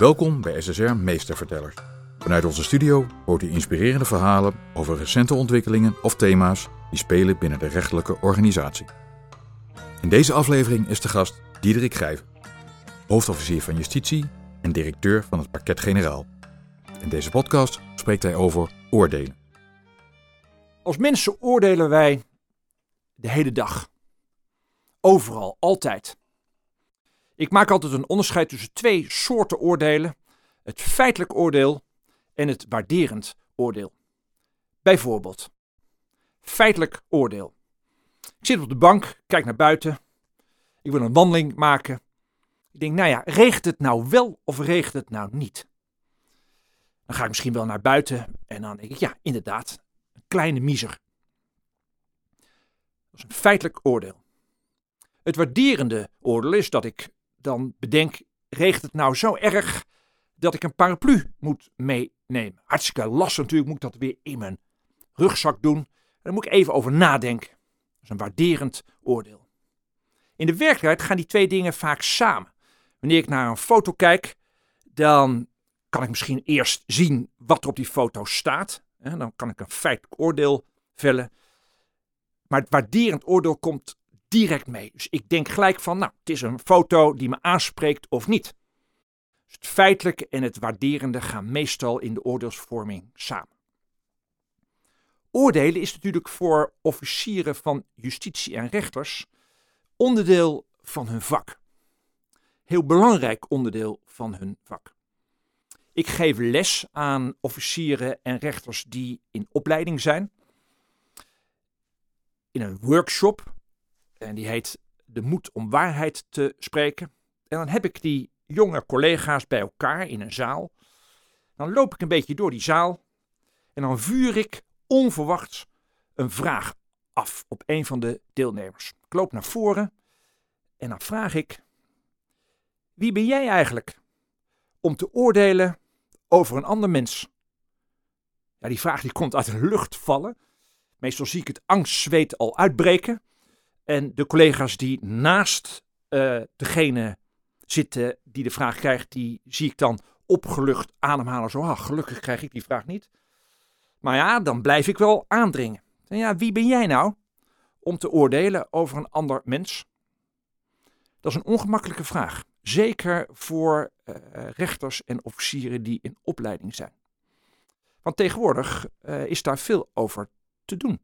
Welkom bij SSR Meestervertellers. Vanuit onze studio hoort u inspirerende verhalen over recente ontwikkelingen of thema's die spelen binnen de rechtelijke organisatie. In deze aflevering is de gast Diederik Grijven, hoofdofficier van Justitie en directeur van het Parket-Generaal. In deze podcast spreekt hij over oordelen. Als mensen oordelen wij de hele dag. Overal, altijd. Ik maak altijd een onderscheid tussen twee soorten oordelen: het feitelijk oordeel en het waarderend oordeel. Bijvoorbeeld, feitelijk oordeel. Ik zit op de bank, kijk naar buiten. Ik wil een wandeling maken. Ik denk, nou ja, regent het nou wel of regent het nou niet? Dan ga ik misschien wel naar buiten en dan denk ik, ja, inderdaad, een kleine miezer. Dat is een feitelijk oordeel. Het waarderende oordeel is dat ik dan bedenk, regent het nou zo erg dat ik een paraplu moet meenemen? Hartstikke lastig natuurlijk, moet ik dat weer in mijn rugzak doen. Daar moet ik even over nadenken. Dat is een waarderend oordeel. In de werkelijkheid gaan die twee dingen vaak samen. Wanneer ik naar een foto kijk, dan kan ik misschien eerst zien wat er op die foto staat. Dan kan ik een feitelijk oordeel vellen. Maar het waarderend oordeel komt direct mee. Dus ik denk gelijk van, nou, het is een foto die me aanspreekt of niet. Dus het feitelijke en het waarderende gaan meestal in de oordeelsvorming samen. Oordelen is natuurlijk voor officieren van justitie en rechters onderdeel van hun vak. Heel belangrijk onderdeel van hun vak. Ik geef les aan officieren en rechters die in opleiding zijn. In een workshop en die heet De Moed om Waarheid te Spreken. En dan heb ik die jonge collega's bij elkaar in een zaal. Dan loop ik een beetje door die zaal. En dan vuur ik onverwachts een vraag af op een van de deelnemers. Ik loop naar voren en dan vraag ik: Wie ben jij eigenlijk om te oordelen over een ander mens? Ja, die vraag die komt uit de lucht vallen. Meestal zie ik het angstzweet al uitbreken. En de collega's die naast uh, degene zitten die de vraag krijgt, die zie ik dan opgelucht ademhalen. Zo, ah, gelukkig krijg ik die vraag niet. Maar ja, dan blijf ik wel aandringen. En ja, wie ben jij nou om te oordelen over een ander mens? Dat is een ongemakkelijke vraag. Zeker voor uh, rechters en officieren die in opleiding zijn. Want tegenwoordig uh, is daar veel over te doen.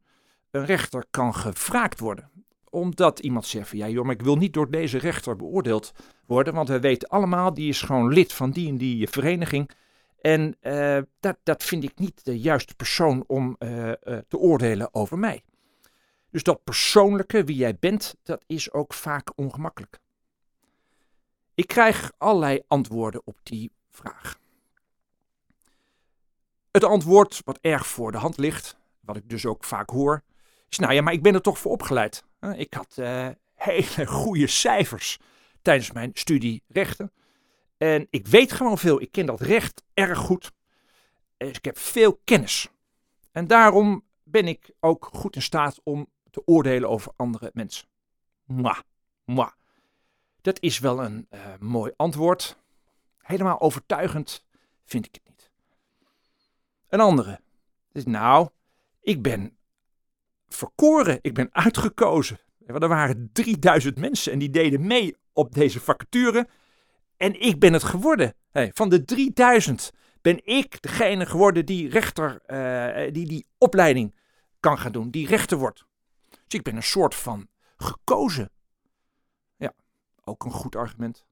Een rechter kan gevraagd worden omdat iemand zegt van ja ik wil niet door deze rechter beoordeeld worden. Want we weten allemaal, die is gewoon lid van die en die vereniging. En uh, dat, dat vind ik niet de juiste persoon om uh, te oordelen over mij. Dus dat persoonlijke, wie jij bent, dat is ook vaak ongemakkelijk. Ik krijg allerlei antwoorden op die vraag. Het antwoord wat erg voor de hand ligt, wat ik dus ook vaak hoor, is nou ja, maar ik ben er toch voor opgeleid. Ik had uh, hele goede cijfers tijdens mijn studie rechten. En ik weet gewoon veel. Ik ken dat recht erg goed. Dus ik heb veel kennis. En daarom ben ik ook goed in staat om te oordelen over andere mensen. Mwah, mwah. Dat is wel een uh, mooi antwoord. Helemaal overtuigend vind ik het niet. Een andere. Dus nou, ik ben verkoren. Ik ben uitgekozen. Er waren 3000 mensen en die deden mee op deze vacature. En ik ben het geworden. Hey, van de 3000 ben ik degene geworden die rechter, uh, die die opleiding kan gaan doen, die rechter wordt. Dus ik ben een soort van gekozen. Ja, ook een goed argument.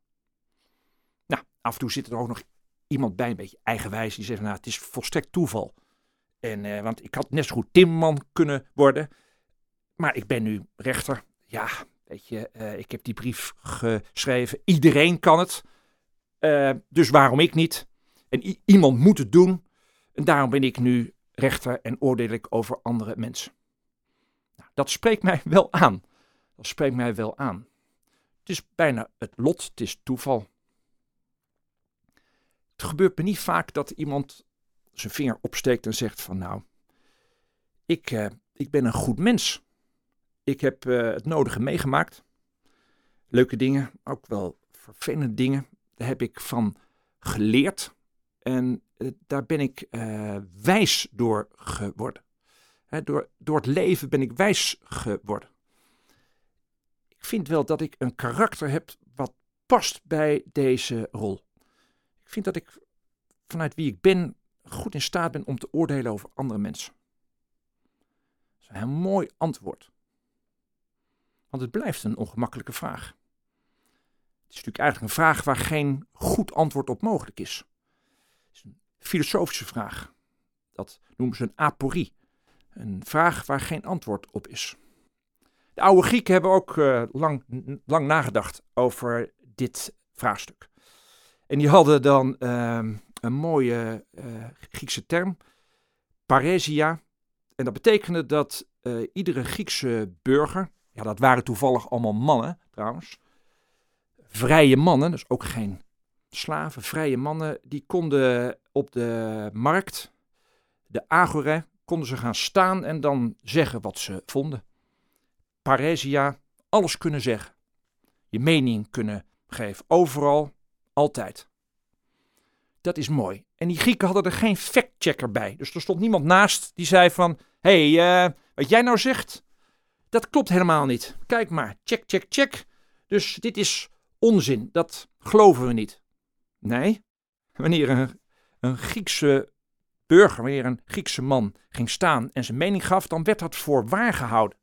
Nou, af en toe zit er ook nog iemand bij, een beetje eigenwijs, die zegt, nou, het is volstrekt toeval. En, uh, want ik had net zo goed timmerman kunnen worden. Maar ik ben nu rechter. Ja, weet je, uh, ik heb die brief geschreven. Iedereen kan het. Uh, dus waarom ik niet? En iemand moet het doen. En daarom ben ik nu rechter en oordeel ik over andere mensen. Nou, dat spreekt mij wel aan. Dat spreekt mij wel aan. Het is bijna het lot, het is toeval. Het gebeurt me niet vaak dat iemand zijn vinger opsteekt en zegt van nou, ik, uh, ik ben een goed mens. Ik heb uh, het nodige meegemaakt. Leuke dingen, ook wel vervelende dingen. Daar heb ik van geleerd en eh, daar ben ik wijs door geworden. door, door het leven ben ik wijs geworden. Ik vind wel dat ik een karakter heb wat past bij deze rol. Ik vind dat ik vanuit wie ik ben goed in staat ben om te oordelen over andere mensen. Dat is een heel mooi antwoord. Want het blijft een ongemakkelijke vraag. Het is natuurlijk eigenlijk een vraag waar geen goed antwoord op mogelijk is. Het is een filosofische vraag. Dat noemen ze een aporie. Een vraag waar geen antwoord op is. De oude Grieken hebben ook uh, lang, lang nagedacht over dit vraagstuk. En die hadden dan uh, een mooie uh, Griekse term, paresia. En dat betekende dat uh, iedere Griekse burger, ja dat waren toevallig allemaal mannen trouwens, vrije mannen, dus ook geen slaven, vrije mannen, die konden op de markt, de agora, konden ze gaan staan en dan zeggen wat ze vonden. Paresia, alles kunnen zeggen. Je mening kunnen geven, overal, altijd. Dat is mooi. En die Grieken hadden er geen factchecker bij. Dus er stond niemand naast die zei van, hey, uh, wat jij nou zegt, dat klopt helemaal niet. Kijk maar, check, check, check. Dus dit is onzin, dat geloven we niet. Nee, wanneer een, een Griekse burger, wanneer een Griekse man ging staan en zijn mening gaf, dan werd dat voor waar gehouden.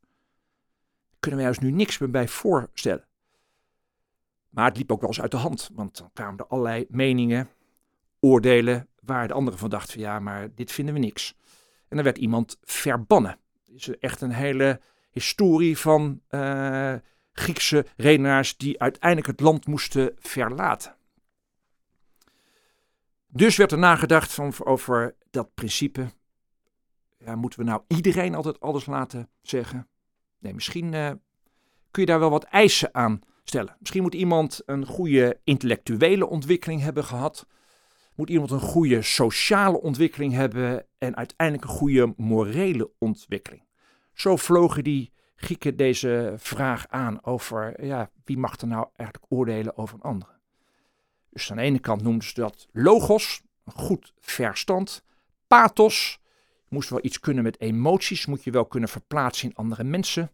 Kunnen wij ons nu niks meer bij voorstellen. Maar het liep ook wel eens uit de hand, want dan kwamen er allerlei meningen, oordelen, waar de anderen van dachten van ja, maar dit vinden we niks. En dan werd iemand verbannen. Het is echt een hele historie van uh, Griekse redenaars die uiteindelijk het land moesten verlaten. Dus werd er nagedacht van, over dat principe. Ja, moeten we nou iedereen altijd alles laten zeggen? Nee, misschien uh, kun je daar wel wat eisen aan stellen. Misschien moet iemand een goede intellectuele ontwikkeling hebben gehad. Moet iemand een goede sociale ontwikkeling hebben en uiteindelijk een goede morele ontwikkeling. Zo vlogen die Grieken deze vraag aan over ja, wie mag er nou eigenlijk oordelen over een andere. Dus aan de ene kant noemden ze dat logos, een goed verstand. Pathos, je moest wel iets kunnen met emoties, moet je wel kunnen verplaatsen in andere mensen.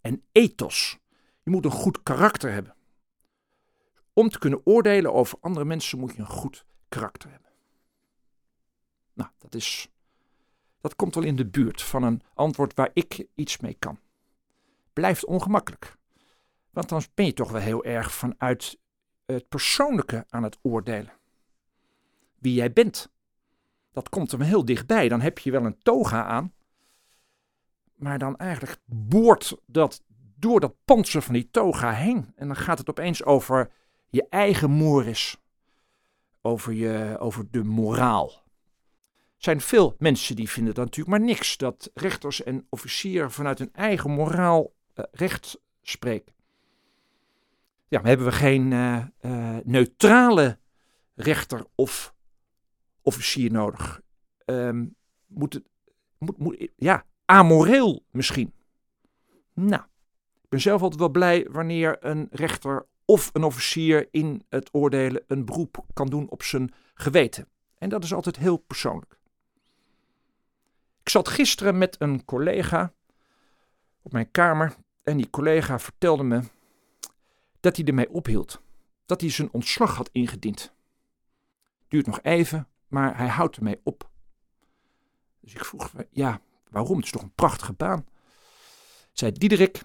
En ethos, je moet een goed karakter hebben. Om te kunnen oordelen over andere mensen moet je een goed karakter hebben. Nou, dat is. Dat komt wel in de buurt van een antwoord waar ik iets mee kan. Blijft ongemakkelijk. Want dan ben je toch wel heel erg vanuit het persoonlijke aan het oordelen. Wie jij bent. Dat komt er wel heel dichtbij. Dan heb je wel een toga aan. Maar dan eigenlijk boort dat door dat panzer van die toga heen. En dan gaat het opeens over je eigen moris. Over, je, over de moraal. Er zijn veel mensen die vinden dat natuurlijk maar niks. Dat rechters en officieren vanuit hun eigen moraal uh, recht spreken. Ja, hebben we geen uh, uh, neutrale rechter of officier nodig? Um, moet het, moet, moet, ja, amoreel misschien. Nou, ben zelf altijd wel blij wanneer een rechter of een officier in het oordelen een beroep kan doen op zijn geweten. En dat is altijd heel persoonlijk. Ik zat gisteren met een collega op mijn kamer en die collega vertelde me dat hij ermee ophield. Dat hij zijn ontslag had ingediend. Duurt nog even, maar hij houdt ermee op. Dus ik vroeg, ja, waarom? Het is toch een prachtige baan. Zei Diederik,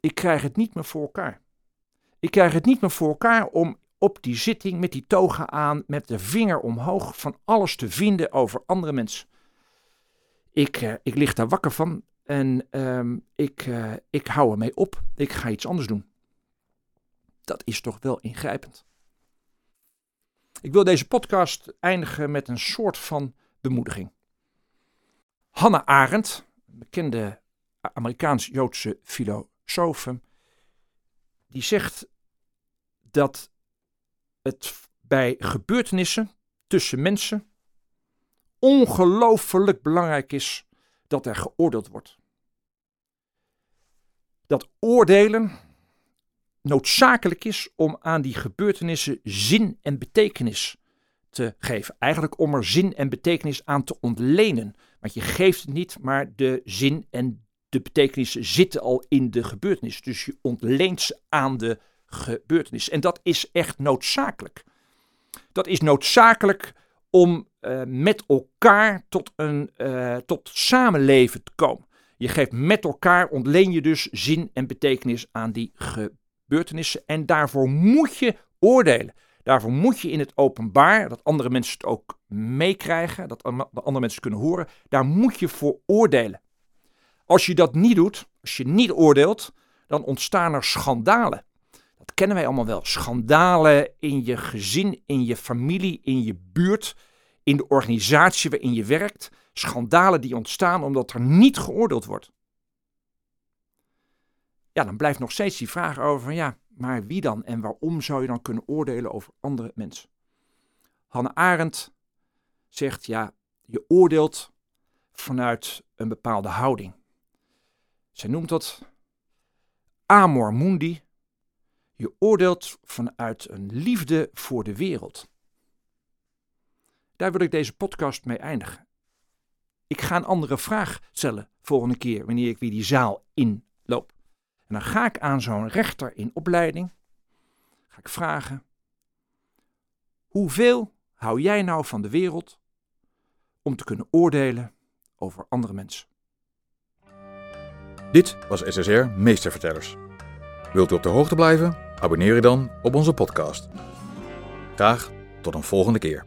ik krijg het niet meer voor elkaar. Ik krijg het niet meer voor elkaar om op die zitting met die toga aan, met de vinger omhoog, van alles te vinden over andere mensen. Ik, uh, ik lig daar wakker van en uh, ik, uh, ik hou ermee op. Ik ga iets anders doen. Dat is toch wel ingrijpend. Ik wil deze podcast eindigen met een soort van bemoediging. Hannah Arendt, bekende Amerikaans-Joodse filosoof die zegt dat het bij gebeurtenissen tussen mensen ongelooflijk belangrijk is dat er geoordeeld wordt. Dat oordelen noodzakelijk is om aan die gebeurtenissen zin en betekenis te geven. Eigenlijk om er zin en betekenis aan te ontlenen. Want je geeft het niet, maar de zin en de betekenis zitten al in de gebeurtenis. Dus je ontleent ze aan de gebeurtenis. En dat is echt noodzakelijk. Dat is noodzakelijk om uh, met elkaar tot een uh, tot samenleven te komen. Je geeft met elkaar, ontleen je dus zin en betekenis aan die gebeurtenissen. En daarvoor moet je oordelen. Daarvoor moet je in het openbaar, dat andere mensen het ook meekrijgen, dat andere mensen kunnen horen, daar moet je voor oordelen. Als je dat niet doet, als je niet oordeelt, dan ontstaan er schandalen. Dat kennen wij allemaal wel. Schandalen in je gezin, in je familie, in je buurt, in de organisatie waarin je werkt. Schandalen die ontstaan omdat er niet geoordeeld wordt. Ja, dan blijft nog steeds die vraag over van ja, maar wie dan en waarom zou je dan kunnen oordelen over andere mensen? Hanne Arendt zegt ja, je oordeelt vanuit een bepaalde houding. Zij noemt dat amor mundi. Je oordeelt vanuit een liefde voor de wereld. Daar wil ik deze podcast mee eindigen. Ik ga een andere vraag stellen volgende keer wanneer ik weer die zaal inloop. En dan ga ik aan zo'n rechter in opleiding, ga ik vragen, hoeveel hou jij nou van de wereld om te kunnen oordelen over andere mensen? Dit was SSR Meestervertellers. Wilt u op de hoogte blijven? Abonneer je dan op onze podcast. Graag tot een volgende keer.